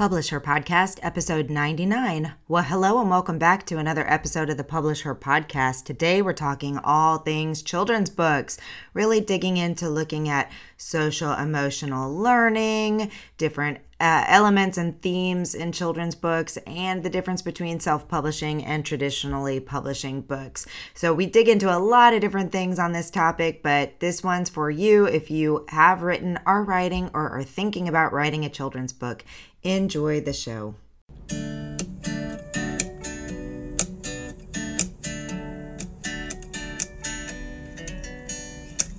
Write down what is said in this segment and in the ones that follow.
Publish Her Podcast, episode 99. Well, hello and welcome back to another episode of the Publish Her Podcast. Today we're talking all things children's books, really digging into looking at social emotional learning, different uh, elements and themes in children's books, and the difference between self publishing and traditionally publishing books. So, we dig into a lot of different things on this topic, but this one's for you if you have written, are writing, or are thinking about writing a children's book. Enjoy the show.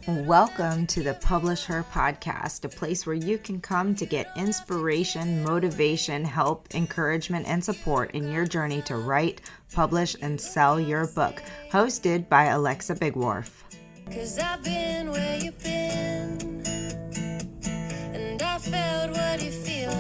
Welcome to the Publish Her podcast, a place where you can come to get inspiration, motivation, help, encouragement, and support in your journey to write, publish, and sell your book. Hosted by Alexa Bigwarf. Cause I've been where you've been, and I felt what you're feeling.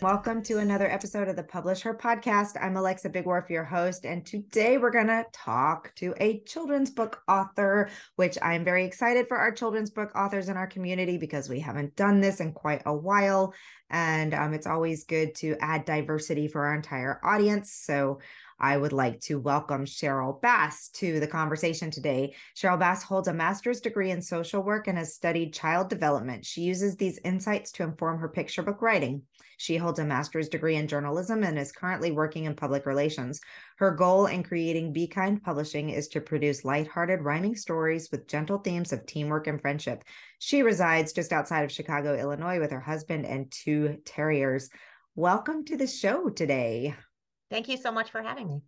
Welcome to another episode of the Publish Her podcast. I'm Alexa Bigwarf, your host, and today we're going to talk to a children's book author, which I'm very excited for our children's book authors in our community because we haven't done this in quite a while. And um, it's always good to add diversity for our entire audience. So I would like to welcome Sheryl Bass to the conversation today. Sheryl Bass holds a master's degree in social work and has studied child development. She uses these insights to inform her picture book writing. She holds a master's degree in journalism and is currently working in public relations. Her goal in creating Be Kind Publishing is to produce lighthearted rhyming stories with gentle themes of teamwork and friendship. She resides just outside of Chicago, Illinois, with her husband and two terriers. Welcome to the show today. Thank you so much for having me.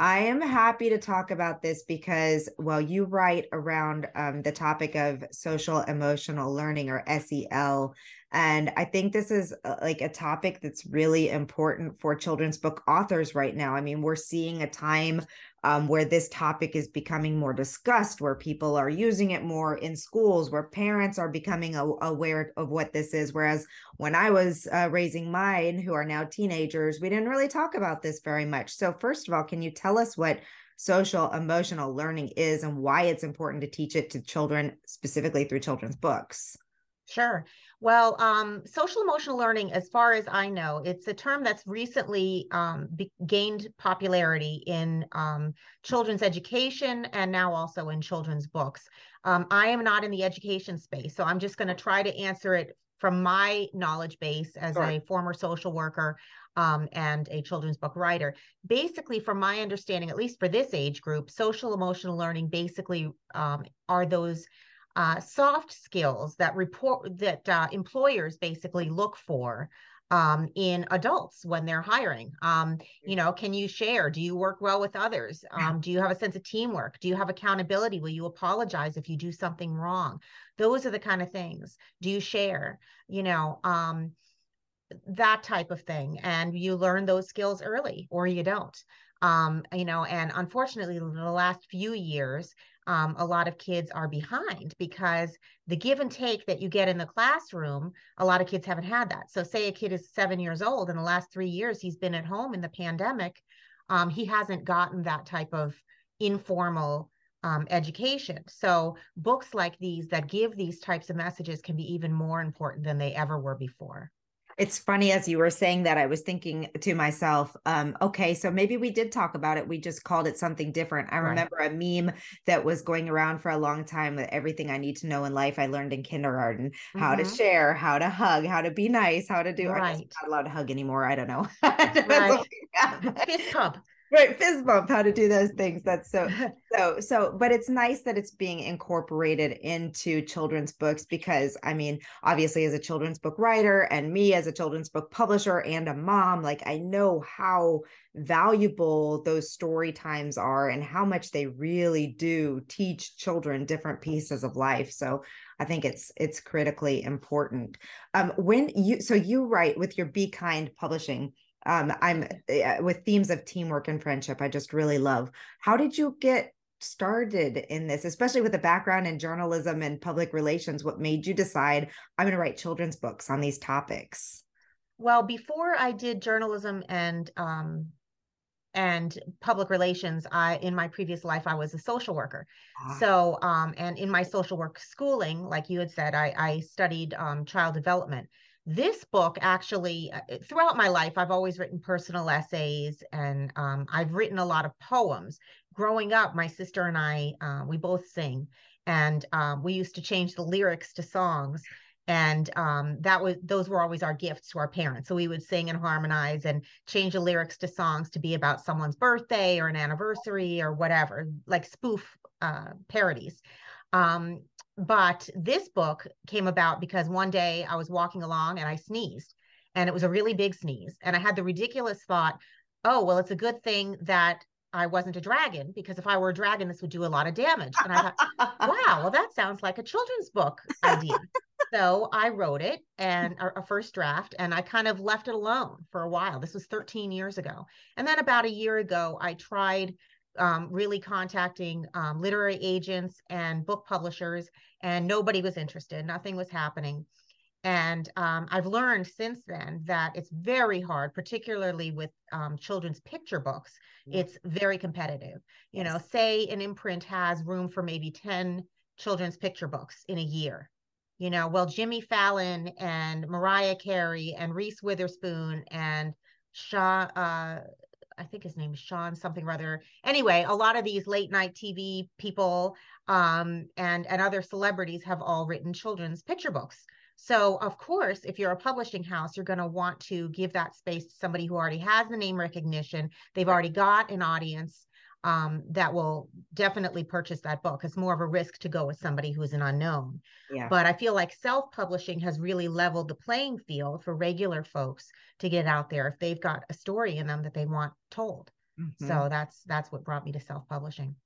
I am happy to talk about this because, well, you write around um, the topic of social emotional learning or SEL. And I think this is uh, like a topic that's really important for children's book authors right now. I mean, we're seeing a time um, where this topic is becoming more discussed, where people are using it more in schools, where parents are becoming a- aware of what this is. Whereas when I was uh, raising mine, who are now teenagers, we didn't really talk about this very much. So, first of all, can you tell us what social emotional learning is and why it's important to teach it to children, specifically through children's books? Sure. Well, um, social emotional learning, as far as I know, it's a term that's recently um, be- gained popularity in um, children's education and now also in children's books. Um, I am not in the education space, so I'm just going to try to answer it from my knowledge base as sure. a former social worker um, and a children's book writer. Basically, from my understanding, at least for this age group, social emotional learning basically um, are those uh, soft skills that report that uh, employers basically look for um, in adults when they're hiring. Um, you know, can you share? Do you work well with others? Um, do you have a sense of teamwork? Do you have accountability? Will you apologize if you do something wrong? Those are the kind of things. Do you share? You know, um, that type of thing. And you learn those skills early or you don't. Um, you know, and unfortunately, the last few years, um, a lot of kids are behind because the give and take that you get in the classroom, a lot of kids haven't had that. So, say a kid is seven years old, in the last three years, he's been at home in the pandemic, um, he hasn't gotten that type of informal um, education. So, books like these that give these types of messages can be even more important than they ever were before it's funny as you were saying that i was thinking to myself um, okay so maybe we did talk about it we just called it something different i right. remember a meme that was going around for a long time with everything i need to know in life i learned in kindergarten mm-hmm. how to mm-hmm. share how to hug how to be nice how to do right. i'm not allowed to hug anymore i don't know right. fist pump right fist bump how to do those things that's so so so but it's nice that it's being incorporated into children's books because i mean obviously as a children's book writer and me as a children's book publisher and a mom like i know how valuable those story times are and how much they really do teach children different pieces of life so i think it's it's critically important. Um when you so you write with your be kind publishing um, I'm uh, with themes of teamwork and friendship. I just really love. How did you get started in this, especially with a background in journalism and public relations? What made you decide I'm going to write children's books on these topics? Well, before I did journalism and um, and public relations i in my previous life i was a social worker Ah, so um and in my social work schooling like you had said i i studied um child development this book actually uh, throughout my life i've always written personal essays and um, i've written a lot of poems. Growing up my sister and i uh, we both sing and um, we used to change the lyrics to songs and um, that was those were always our gifts to our parents. So we would sing and harmonize and change the lyrics to songs to be about someone's birthday or an anniversary or whatever like spoof uh, parodies. Um, but this book came about because one day i was walking along and i sneezed and it was a really big sneeze and i had the ridiculous thought oh well it's a good thing that i wasn't a dragon because if i were a dragon this would do a lot of damage and i thought wow, well, that sounds like a children's book idea. so I wrote it and a, a first draft, and I kind of left it alone for a while. This was 13 years ago. And then about a year ago, I tried um, really contacting um, literary agents and book publishers, and nobody was interested. Nothing was happening. And um, I've learned since then that it's very hard, particularly with um, children's picture books. Yeah. It's very competitive. You know, say an imprint has room for maybe 10 children's picture books in a year. You know, well, Jimmy Fallon and Mariah Carey and Reese Witherspoon and Sean, uh, I think his name is Sean something or other. Anyway, a lot of these late night TV people um, and and other celebrities have all written children's picture books. So, of course, if you're a publishing house, you're going to want to give that space to somebody who already has the name recognition. They've already got an audience um, that will definitely purchase that book. It's more of a risk to go with somebody who is an unknown. yeah. But I feel like self publishing has really leveled the playing field for regular folks to get out there if they've got a story in them that they want told. Mhm. So that's that's what brought me to self publishing.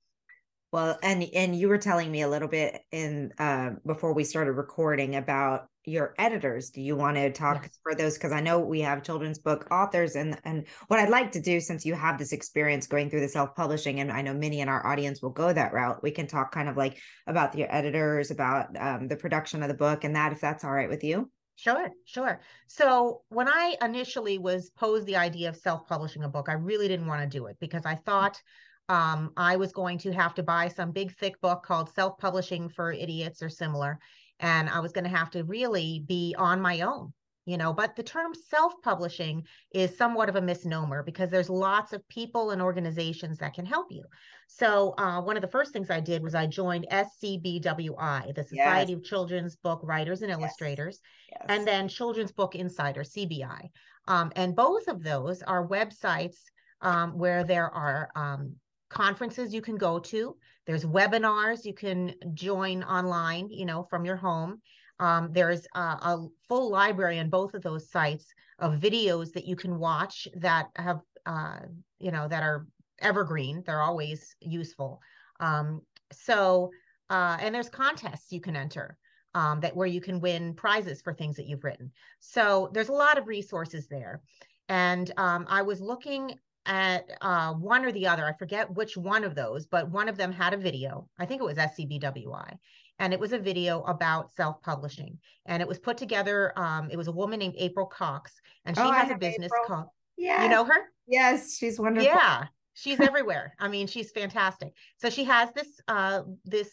Well, and and you were telling me a little bit in uh before we started recording about your editors. Do you want to talk Yes. for those? Because I know we have children's book authors, and and what I'd like to do, since you have this experience going through the self publishing, and I know many in our audience will go that route, we can talk kind of like about your editors, about um, the production of the book, and that if that's all right with you. Sure, sure. So when I initially was posed the idea of self-publishing a book, I really didn't want to do it because I thought um, I was going to have to buy some big thick book called Self-Publishing for Idiots or similar, and I was going to have to really be on my own, you know. But the term self-publishing is somewhat of a misnomer because there's lots of people and organizations that can help you. So uh, one of the first things I did was I joined SCBWI, the Society of Children's Book Writers and Illustrators Yes. and then Children's Book Insider, CBI. Um, and both of those are websites um, where there are um, conferences you can go to. There's webinars you can join online, you know, from your home. Um, there's a, a full library on both of those sites of videos that you can watch that have, uh, you know, that are evergreen. They're always useful. Um, so, uh, and there's contests you can enter um, that where you can win prizes for things that you've written. So there's a lot of resources there. And um, I was looking at uh, one or the other. I forget which one of those, but one of them had a video. I think it was SCBWI. And it was a video about self publishing. And it was put together. Um, it was a woman named April Cox, and she Oh, has a business April. called, yeah. you know her? Yes, she's wonderful. Yeah, she's everywhere. I mean, she's fantastic. So she has this uh this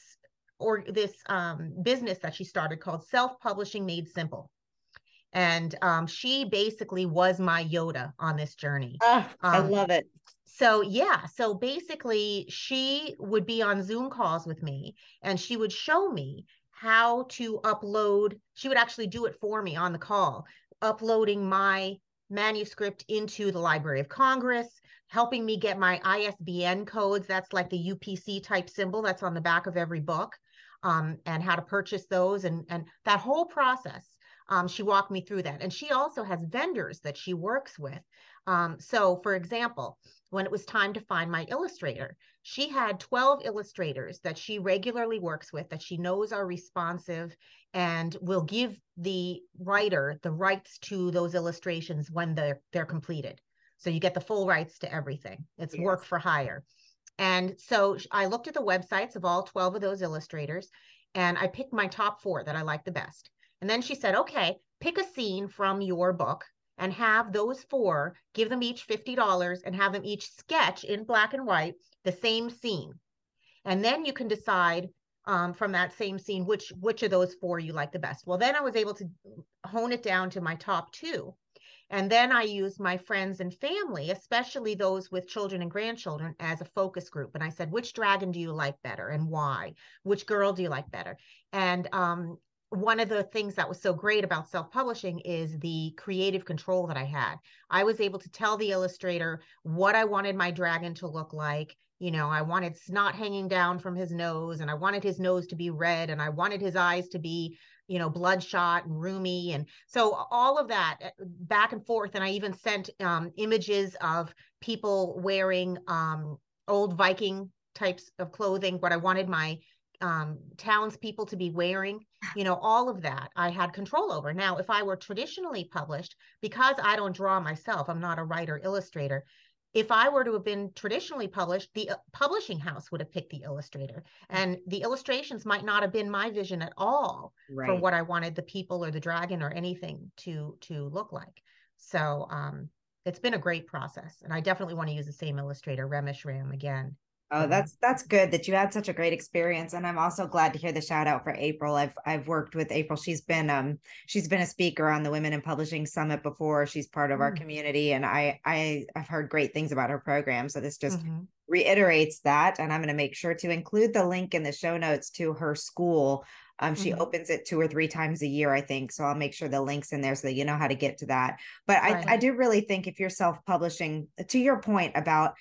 or this um business that she started called Self-Publishing Made Simple. And um she basically was my Yoda on this journey. I Um, love it. So yeah, so basically she would be on Zoom calls with me and she would show me how to upload. She would actually do it for me on the call, uploading my manuscript into the Library of Congress, helping me get my ISBN codes. That's like the UPC type symbol that's on the back of every book, um, and how to purchase those and and that whole process. Um, she walked me through that, and she also has vendors that she works with. Um, so, for example, when it was time to find my illustrator, she had 12 illustrators that she regularly works with that she knows are responsive and will give the writer the rights to those illustrations when they're they're completed. So you get the full rights to everything. It's Yes. work for hire. And so I looked at the websites of all 12 of those illustrators and I picked my top four that I liked the best. And then she said, okay, pick a scene from your book and have those four, give them each $50 and have them each sketch in black and white the same scene. And then you can decide um, from that same scene which which of those four you like the best. Well, then I was able to hone it down to my top two. And then I used my friends and family, especially those with children and grandchildren, as a focus group. And I said, which dragon do you like better and why? Which girl do you like better? And um, one of the things that was so great about self publishing is the creative control that I had. I was able to tell the illustrator what I wanted my dragon to look like. You know, I wanted snot hanging down from his nose, and I wanted his nose to be red, and I wanted his eyes to be you know, bloodshot and roomy. And so all of that eh, back and forth. And I even sent um, images of people wearing um, old Viking types of clothing, what I wanted my um, townspeople to be wearing, you know, all of that I had control over. Now, if I were traditionally published, because I don't draw myself, I'm not a writer illustrator, if I were to have been traditionally published, the uh, publishing house would have picked the illustrator, and the illustrations might not have been my vision at all right. for what I wanted the people or the dragon or anything to to look like. So um, it's been a great process, and I definitely want to use the same illustrator, Ramesh Ram, again. Oh, that's that's good that you had such a great experience, and I'm also glad to hear the shout out for April. I've I've worked with April. She's been um she's been a speaker on the Women in Publishing Summit before. She's part of mm. our community, and I I I've heard great things about her program. So this just mm-hmm. reiterates that, and I'm going to make sure to include the link in the show notes to her school. Um, she mm-hmm. opens it two or three times a year, I think. So I'll make sure the links in there so that you know how to get to that. But right. I I do really think if you're self publishing, to your point about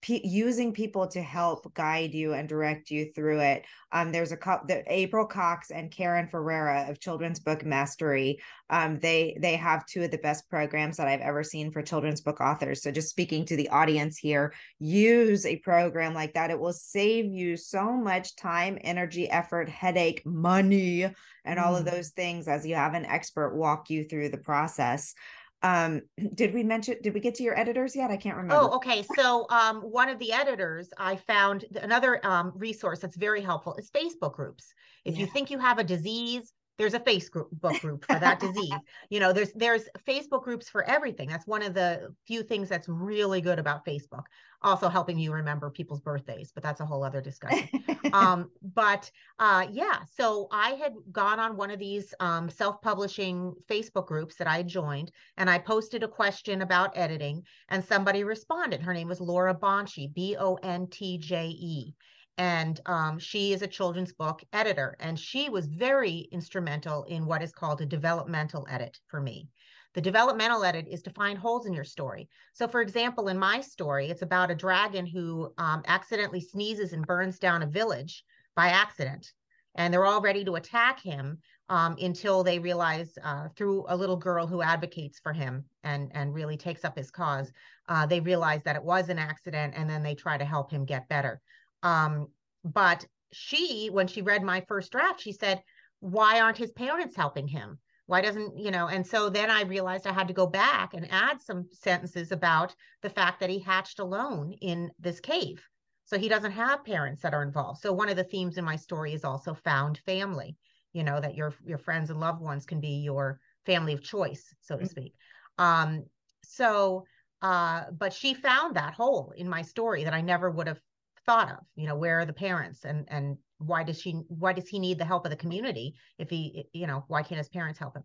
P- using people to help guide you and direct you through it. Um, there's a couple, the April Cox and Karen Ferreira of Children's Book Mastery. Um, they they have two of the best programs that I've ever seen for children's book authors. So just speaking to the audience here, use a program like that. It will save you so much time, energy, effort, headache, money, and all of mm. those things as you have an expert walk you through the process um did we mention did we get to your editors yet? I can't remember. Oh okay so um one of the editors i found another um resource that's very helpful is facebook groups. If yeah. you think you have a disease there's a Facebook group for that disease. You know, there's there's Facebook groups for everything. That's one of the few things that's really good about Facebook. Also helping you remember people's birthdays, but that's a whole other discussion. um, but uh, yeah, so I had gone on one of these um, self-publishing Facebook groups that I joined, and I posted a question about editing, and somebody responded. Her name was Laura Bontje, B O N T J E and um, she is a children's book editor and she was very instrumental in what is called a developmental edit for me. The developmental edit is to find holes in your story. So for example in my story it's about a dragon who um, accidentally sneezes and burns down a village by accident and they're all ready to attack him um, until they realize uh, through a little girl who advocates for him and and really takes up his cause uh, they realize that it was an accident and then they try to help him get better um, but she, when she read my first draft, she said, why aren't his parents helping him? Why doesn't, you know, and so then I realized I had to go back and add some sentences about the fact that he hatched alone in this cave. So he doesn't have parents that are involved. So one of the themes in my story is also found family, you know, that your your friends and loved ones can be your family of choice, so to mm-hmm. speak. Um, so uh, but she found that hole in my story that I never would have thought of you know where are the parents and and why does she why does he need the help of the community if he you know why can't his parents help him?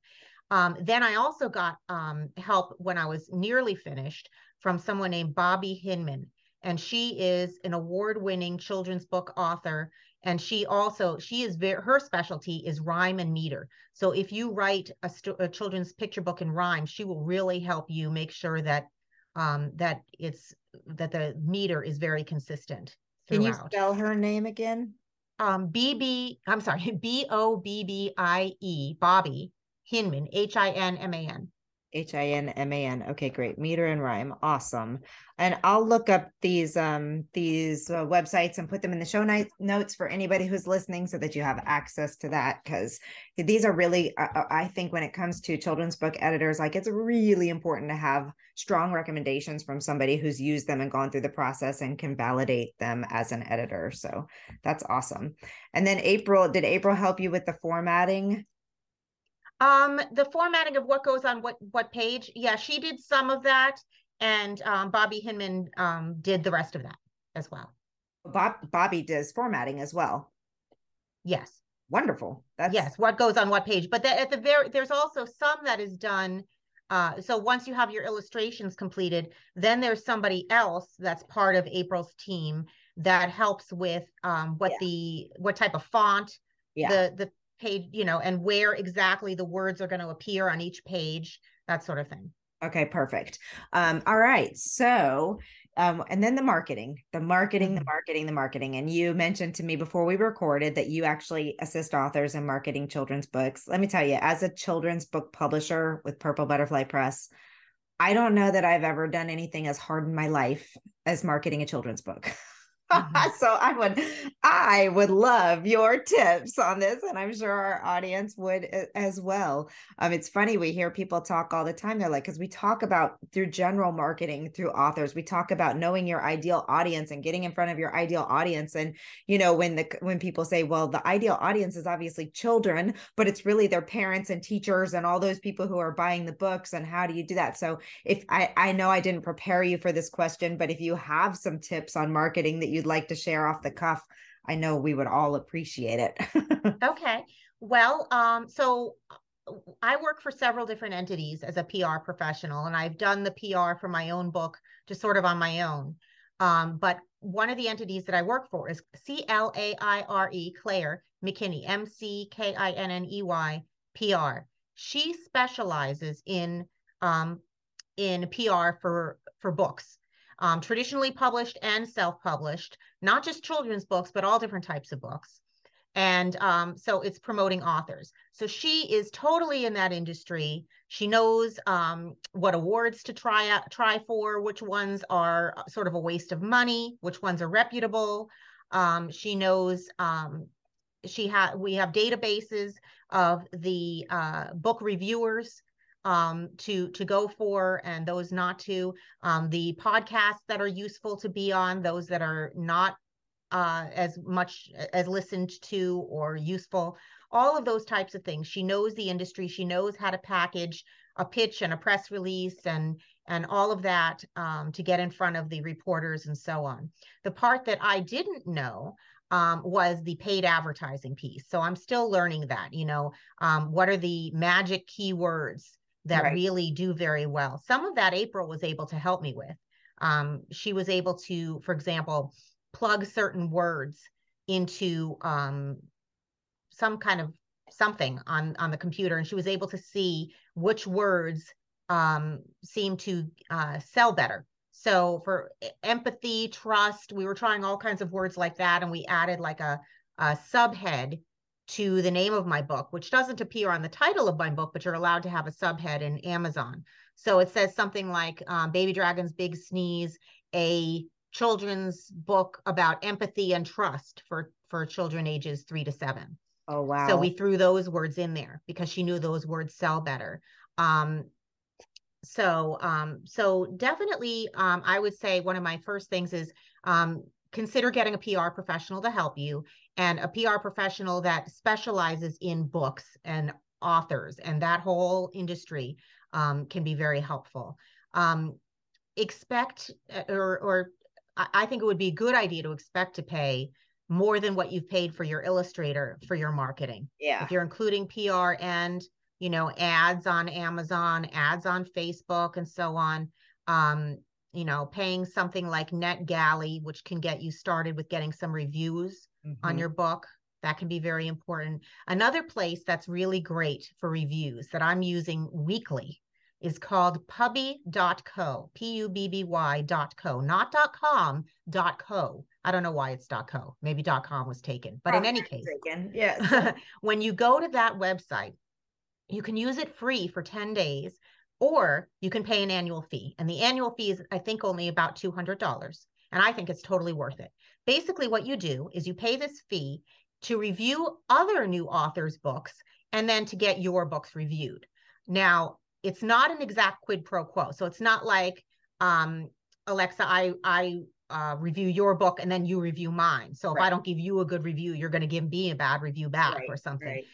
Um, then i also got um, help when i was nearly finished from someone named bobbie hinman. And she is an award-winning children's book author. And she also she is very her specialty is rhyme and meter. So if you write a, st- a children's picture book in rhyme she will really help you make sure that um, that it's that the meter is very consistent can you spell her name again? Um, BB, I'm sorry, B O B B I E, Bobbie Hinman, H I N M A N. H I N M A N. Okay, great. Meter and rhyme. Awesome. And I'll look up these um these uh, websites and put them in the show night notes for anybody who's listening so that you have access to that because these are really uh, uh, I think when it comes to children's book editors like it's really important to have strong recommendations from somebody who's used them and gone through the process and can validate them as an editor. So that's awesome. And then April, did April help you with the formatting? Um, the formatting of what goes on what what page, yeah, she did some of that, and um, Bobbie Hinman um, did the rest of that as well. Bob Bobbie does formatting as well. Yes. Wonderful. That's yes, what goes on what page. But the, at the very there's also some that is done. Uh, so once you have your illustrations completed, then there's somebody else that's part of April's team that helps with um, what yeah. the what type of font yeah. the the page, you know, and where exactly the words are going to appear on each page, that sort of thing. Okay, perfect. Um, all right. So, um, and then the marketing, the marketing, mm-hmm. the marketing, the marketing. And you mentioned to me before we recorded that you actually assist authors in marketing children's books. Let me tell you, as a children's book publisher with Purple Butterfly Press, I don't know that I've ever done anything as hard in my life as marketing a children's book. Mm-hmm. so I would I would love your tips on this and I'm sure our audience would as well. Um it's funny we hear people talk all the time they're like cuz we talk about through general marketing through authors we talk about knowing your ideal audience and getting in front of your ideal audience and you know when the when people say well the ideal audience is obviously children but it's really their parents and teachers and all those people who are buying the books and how do you do that? So if I I know I didn't prepare you for this question but if you have some tips on marketing that you'd like to share off the cuff, I know we would all appreciate it. okay. Well, um, so I work for several different entities as a PR professional, and I've done the PR for my own book just sort of on my own. Um, but one of the entities that I work for is C L A I R E, Claire McKinney, M C K I N N E Y, PR. She specializes in um, in PR for for books um, traditionally published and self-published, not just children's books, but all different types of books. And um, so it's promoting authors. So she is totally in that industry. She knows um, what awards to try out, try for, which ones are sort of a waste of money, which ones are reputable. Um, she knows um, she had we have databases of the uh, book reviewers um, to to go for and those not to um, the podcasts that are useful to be on those that are not uh, as much as listened to or useful all of those types of things. She knows the industry. She knows how to package a pitch and a press release and and all of that um, to get in front of the reporters and so on. The part that i didn't know um, was the paid advertising piece. So I'm still learning that, you know, um, what are the magic keywords that right. really do very well. Some of that April was able to help me with. Um, she was able to, for example, plug certain words into um, some kind of something on on the computer, and she was able to see which words um, seem to uh, sell better. So for empathy, trust, we were trying all kinds of words like that, and we added like a, a subhead to the name of my book, which doesn't appear on the title of my book, but you're allowed to have a subhead in Amazon. So it says something like um, Baby Dragon's Big Sneeze, a children's book about empathy and trust for for children ages three to seven. Oh wow! So we threw those words in there because she knew those words sell better. Um, so um, so definitely, um, I would say one of my first things is um, consider getting a PR professional to help you and a PR professional that specializes in books and authors and that whole industry um, can be very helpful. Um, expect uh, or or I think it would be a good idea to expect to pay more than what you've paid for your illustrator for your marketing. Yeah. If you're including PR and you know ads on Amazon, ads on Facebook, and so on, um, you know, paying something like NetGalley, which can get you started with getting some reviews mm-hmm. on your book. That can be very important. Another place that's really great for reviews that I'm using weekly is called pubby.co, P U B B Y.co, not .com, .co. I don't know why it's .co. Maybe .com was taken. But in any case, taken. Yes. when you go to that website, you can use it free for 10 days or you can pay an annual fee. And the annual fee is, I think, only about $200. And I think it's totally worth it. Basically, what you do is you pay this fee to review other new authors' books and then to get your books reviewed. Now, it's not an exact quid pro quo. So it's not like, um, Alexa, I, I uh, review your book and then you review mine. So if right. I don't give you a good review, you're going to give me a bad review back right, or something. Right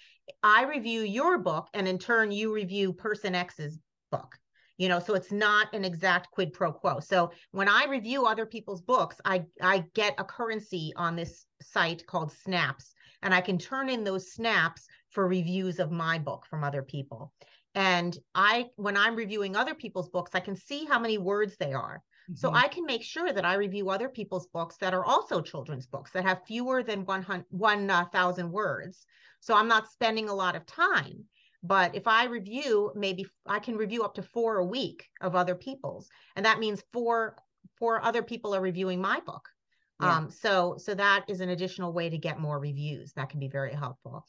I review your book and in turn you review person X's book. You know, so it's not an exact quid pro quo. So when I review other people's books, I I get a currency on this site called Snaps and I can turn in those snaps for reviews of my book from other people. And I when I'm reviewing other people's books, I can see how many words they are. So mm-hmm. I can make sure that I review other people's books that are also children's books that have fewer than 1,000 1, uh, words. So I'm not spending a lot of time. But if I review, maybe I can review up to four a week of other people's, and that means four four other people are reviewing my book. Yeah. Um, so so that is an additional way to get more reviews. That can be very helpful.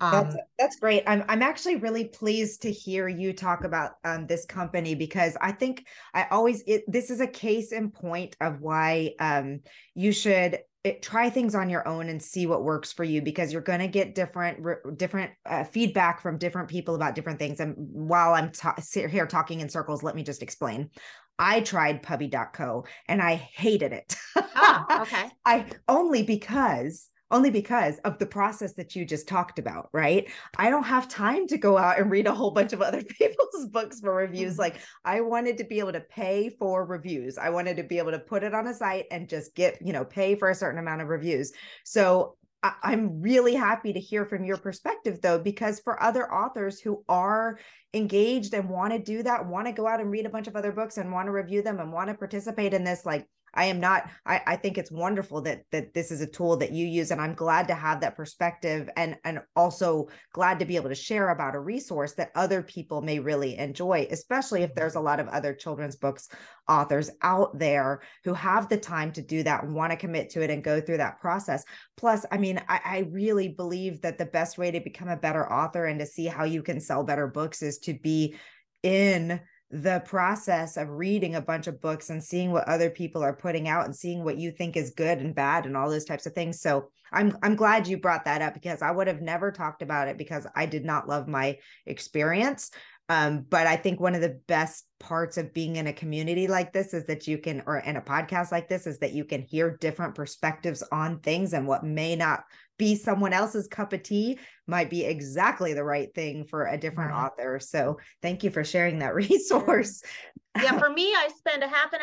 Um, that's that's great. I'm I'm actually really pleased to hear you talk about um, this company because I think I always it, this is a case in point of why um, you should it, try things on your own and see what works for you because you're going to get different different uh, feedback from different people about different things. And while I'm ta- here talking in circles, let me just explain. I tried pubby.co and I hated it. Oh, okay. I only because only because of the process that you just talked about, right? I don't have time to go out and read a whole bunch of other people's books for reviews. Mm-hmm. Like I wanted to be able to pay for reviews. I wanted to be able to put it on a site and just get, you know, pay for a certain amount of reviews. So I'm really happy to hear from your perspective, though, because for other authors who are engaged and want to do that, want to go out and read a bunch of other books and want to review them and want to participate in this, like I am not I, I think it's wonderful that that this is a tool that you use and I'm glad to have that perspective and and also glad to be able to share about a resource that other people may really enjoy, especially if there's a mm-hmm. lot of other children's books authors out there who have the time to do that and want to commit to it and go through that process. Plus, I mean, I, I really believe that the best way to become a better author and to see how you can sell better books is to be in the process of reading a bunch of books and seeing what other people are putting out and seeing what you think is good and bad and all those types of things. So I'm I'm glad you brought that up because I would have never talked about it because I did not love my experience. Um, but I think one of the best parts of being in a community like this is that you can, or in a podcast like this, is that you can hear different perspectives on things and what may not be someone else's cup of tea might be exactly the right thing for a different right. author. So thank you for sharing that resource. Yeah, for me, I spend a half an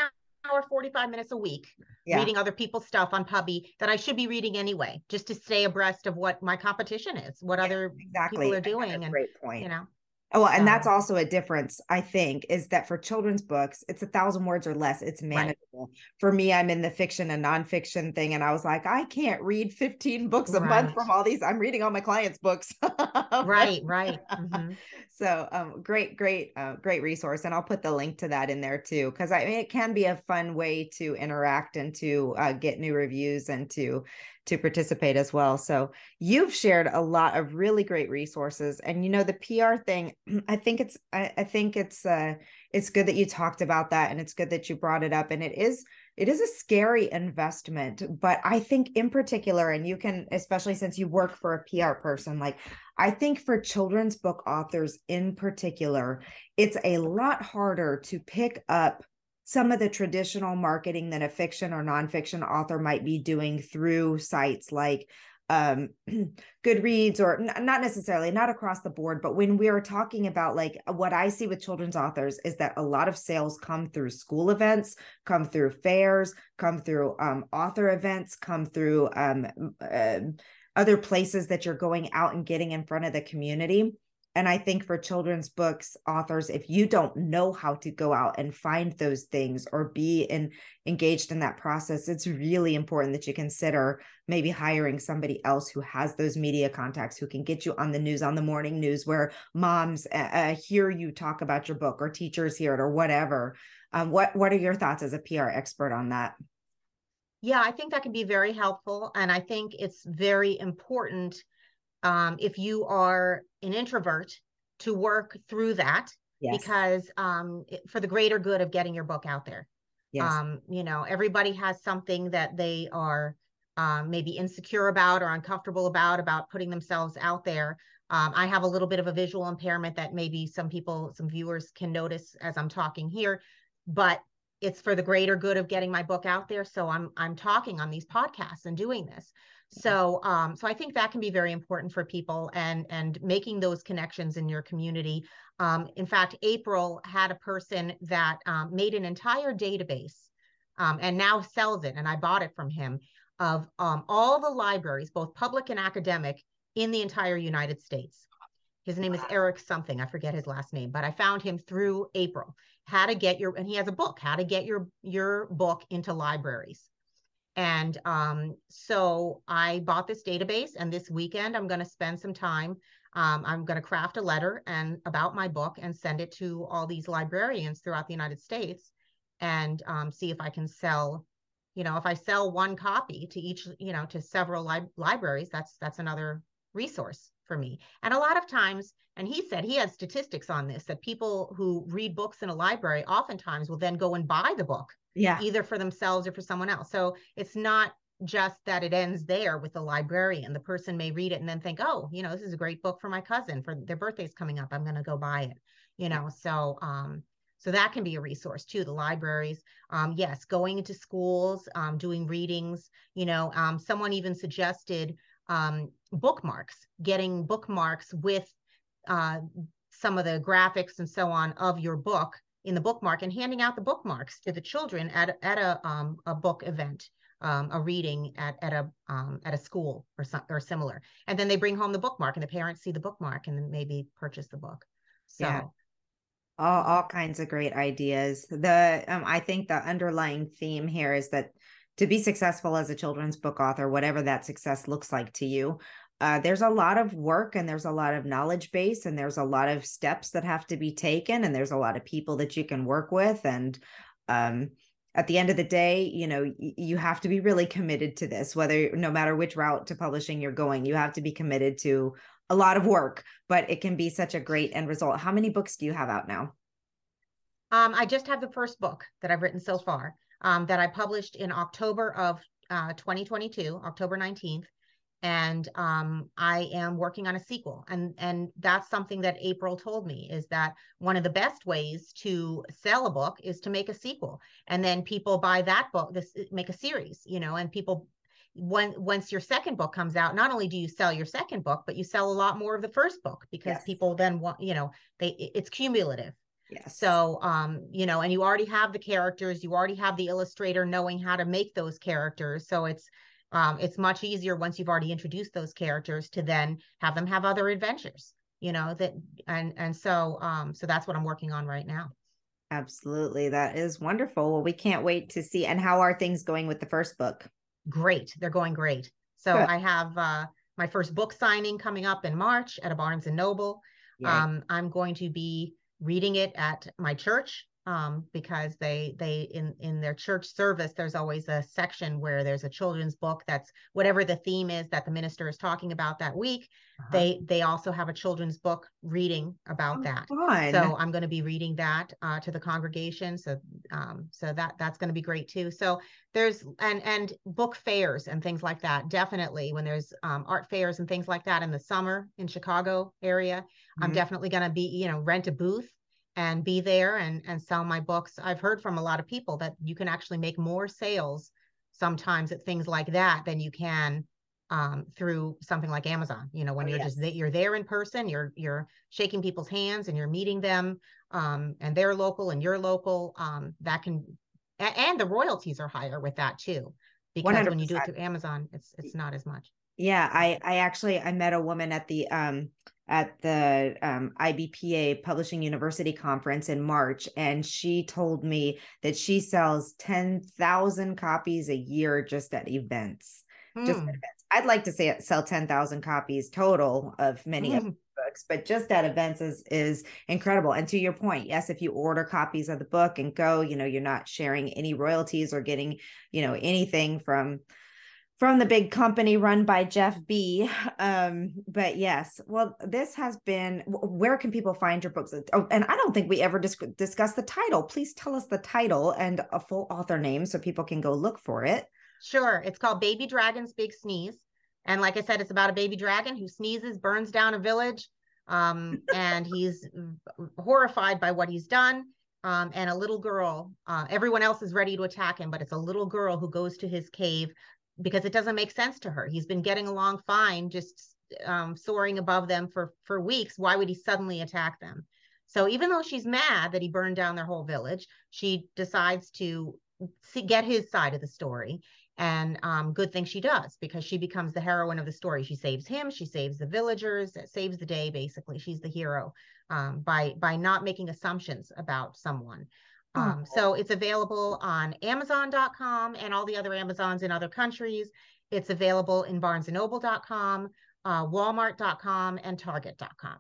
hour 45 minutes a week yeah. reading other people's stuff on Pubby that I should be reading anyway, just to stay abreast of what my competition is, what yeah, other exactly. people are doing. and, great point. You know, Oh, and that's also a difference, I think, is that for children's books, it's a thousand words or less. It's manageable. Right. For me, I'm in the fiction and nonfiction thing, and I was like, I can't read 15 books a right. month from all these. I'm reading all my clients' books. right, right. Mm-hmm. So, um, great, great, uh, great resource, and I'll put the link to that in there too, because I mean, it can be a fun way to interact and to uh, get new reviews and to to participate as well. So you've shared a lot of really great resources. And you know, the PR thing, I think it's I, I think it's uh it's good that you talked about that and it's good that you brought it up. And it is it is a scary investment, but I think in particular, and you can, especially since you work for a PR person, like I think for children's book authors in particular, it's a lot harder to pick up some of the traditional marketing that a fiction or nonfiction author might be doing through sites like um, Goodreads or n- not necessarily, not across the board, but when we are talking about like what I see with children's authors is that a lot of sales come through school events, come through fairs, come through um, author events, come through um, uh, other places that you're going out and getting in front of the community. And I think for children's books authors, if you don't know how to go out and find those things or be in, engaged in that process, it's really important that you consider maybe hiring somebody else who has those media contacts who can get you on the news, on the morning news, where moms uh, uh hear you talk about your book or teachers hear it or whatever. Um, what What are your thoughts as a PR expert on that? Yeah, I think that can be very helpful. And I think it's very important um, if you are an introvert to work through that yes. because um, for the greater good of getting your book out there. Yes. Um, you know, everybody has something that they are um, maybe insecure about or uncomfortable about about putting themselves out there. Um, I have a little bit of a visual impairment that maybe some people, some viewers can notice as I'm talking here, but it's for the greater good of getting my book out there. So I'm I'm talking on these podcasts and doing this. So, um, so I think that can be very important for people and and making those connections in your community. Um, in fact, April had a person that um, made an entire database um, and now sells it, and I bought it from him of um, all the libraries, both public and academic, in the entire United States. His name is Eric something. I forget his last name, but I found him through April. How to get your and he has a book, how to get your your book into libraries. And um, so I bought this database, and this weekend I'm going to spend some time. Um, I'm going to craft a letter and about my book and send it to all these librarians throughout the United States, and um, see if I can sell. You know, if I sell one copy to each, you know, to several li- libraries, that's that's another resource for me. And a lot of times, and he said he has statistics on this that people who read books in a library oftentimes will then go and buy the book yeah. either for themselves or for someone else. So it's not just that it ends there with the librarian. The person may read it and then think oh you know this is a great book for my cousin. For their birthday's coming up. I'm going to go buy it. You know so um so that can be a resource too the libraries. Um yes going into schools um doing readings you know um someone even suggested um bookmarks getting bookmarks with uh some of the graphics and so on of your book in the bookmark and handing out the bookmarks to the children at, at a, um, a book event, um, a reading at, at a um, at a school or some, or similar. And then they bring home the bookmark and the parents see the bookmark and then maybe purchase the book. So yeah. all, all kinds of great ideas. The um, I think the underlying theme here is that to be successful as a children's book author, whatever that success looks like to you, uh, there's a lot of work and there's a lot of knowledge base and there's a lot of steps that have to be taken and there's a lot of people that you can work with. And um, at the end of the day you know y- you have to be really committed to this whether no matter which route to publishing you're going you have to be committed to a lot of work but it can be such a great end result. How many books do you have out now? Um, i just have the first book that i've written so far um, that i published in october of uh, 2022 october 19th and um, I am working on a sequel. And and that's something that April told me is that one of the best ways to sell a book is to make a sequel, and then people buy that book, this make a series, you know, and people. When once your second book comes out, not only do you sell your second book, but you sell a lot more of the first book because yes. people then want, you know, they it's cumulative. Yes. So, um, you know, and you already have the characters, you already have the illustrator knowing how to make those characters. So it's um, it's much easier once you've already introduced those characters to then have them have other adventures you know that and and so um so that's what i'm working on right now absolutely that is wonderful well we can't wait to see and how are things going with the first book great they're going great so Good. i have uh my first book signing coming up in march at a barnes and noble um i'm going to be reading it at my church um, because they they in in their church service there's always a section where there's a children's book that's whatever the theme is that the minister is talking about that week uh-huh. they they also have a children's book reading about oh, that fun. so i'm going to be reading that uh, to the congregation so um, so that that's going to be great too so there's and and book fairs and things like that definitely when there's um, art fairs and things like that in the summer in chicago area mm-hmm. i'm definitely going to be you know rent a booth and be there and and sell my books i've heard from a lot of people that you can actually make more sales sometimes at things like that than you can um, through something like amazon you know when oh, you're yes. just you're there in person you're you're shaking people's hands and you're meeting them um, and they're local and you're local um, that can and the royalties are higher with that too because 100%. when you do it through amazon it's it's not as much yeah i i actually i met a woman at the um at the um, IBPA Publishing University conference in March, and she told me that she sells 10,000 copies a year just at events. Mm. Just at hmm. events. I'd like to say sell 10,000 copies total of many mm. of hmm. books, but just at events is is incredible. And to your point, yes, if you order copies of the book and go, you know, you're not sharing any royalties or getting, you know, anything from from the big company run by Jeff B. Um, but yes, well, this has been. Where can people find your books? Oh, and I don't think we ever dis- discussed the title. Please tell us the title and a full author name so people can go look for it. Sure, it's called Baby Dragon's Big Sneeze, and like I said, it's about a baby dragon who sneezes, burns down a village, um, and he's horrified by what he's done. Um, and a little girl. Uh, everyone else is ready to attack him, but it's a little girl who goes to his cave because it doesn't make sense to her. He's been getting along fine, just um, soaring above them for for weeks. Why would he suddenly attack them? So even though she's mad that he burned down their whole village, she decides to see, get his side of the story. And um, good thing she does because she becomes the heroine of the story. She saves him, she saves the villagers, saves the day. Basically, she's the hero um, by by not making assumptions about someone. Um. So it's available on Amazon.com and all the other Amazons in other countries. It's available in BarnesandNoble.com, uh, Walmart.com, and Target.com.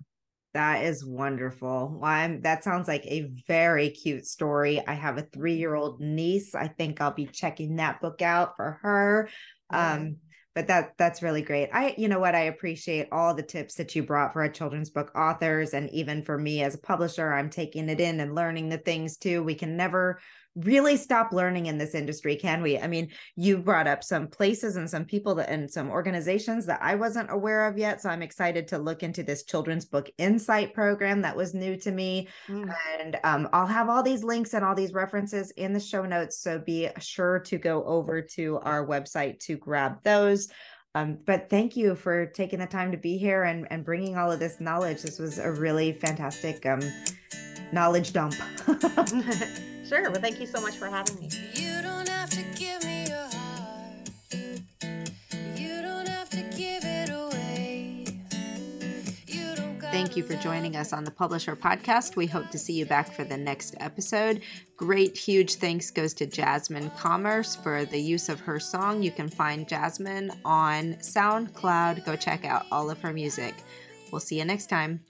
That is wonderful. Well, I'm, that sounds like a very cute story. I have a three year old niece. I think I'll be checking that book out for her. Um, but that that's really great. I you know what I appreciate all the tips that you brought for our children's book authors and even for me as a publisher I'm taking it in and learning the things too. We can never really stop learning in this industry, can we? I mean, you brought up some places and some people that, and some organizations that I wasn't aware of yet. So I'm excited to look into this children's book insight program that was new to me. Mm. And um, I'll have all these links and all these references in the show notes. So be sure to go over to our website to grab those. Um, but thank you for taking the time to be here and, and bringing all of this knowledge. This was a really fantastic um, knowledge dump. Sure. Well, thank you so much for having me. You don't have to give me your heart. You don't have to give it away. You Thank you for joining us on the Publisher Podcast. We hope to see you back for the next episode. Great, huge thanks goes to Jasmine Commerce for the use of her song. You can find Jasmine on SoundCloud. Go check out all of her music. We'll see you next time.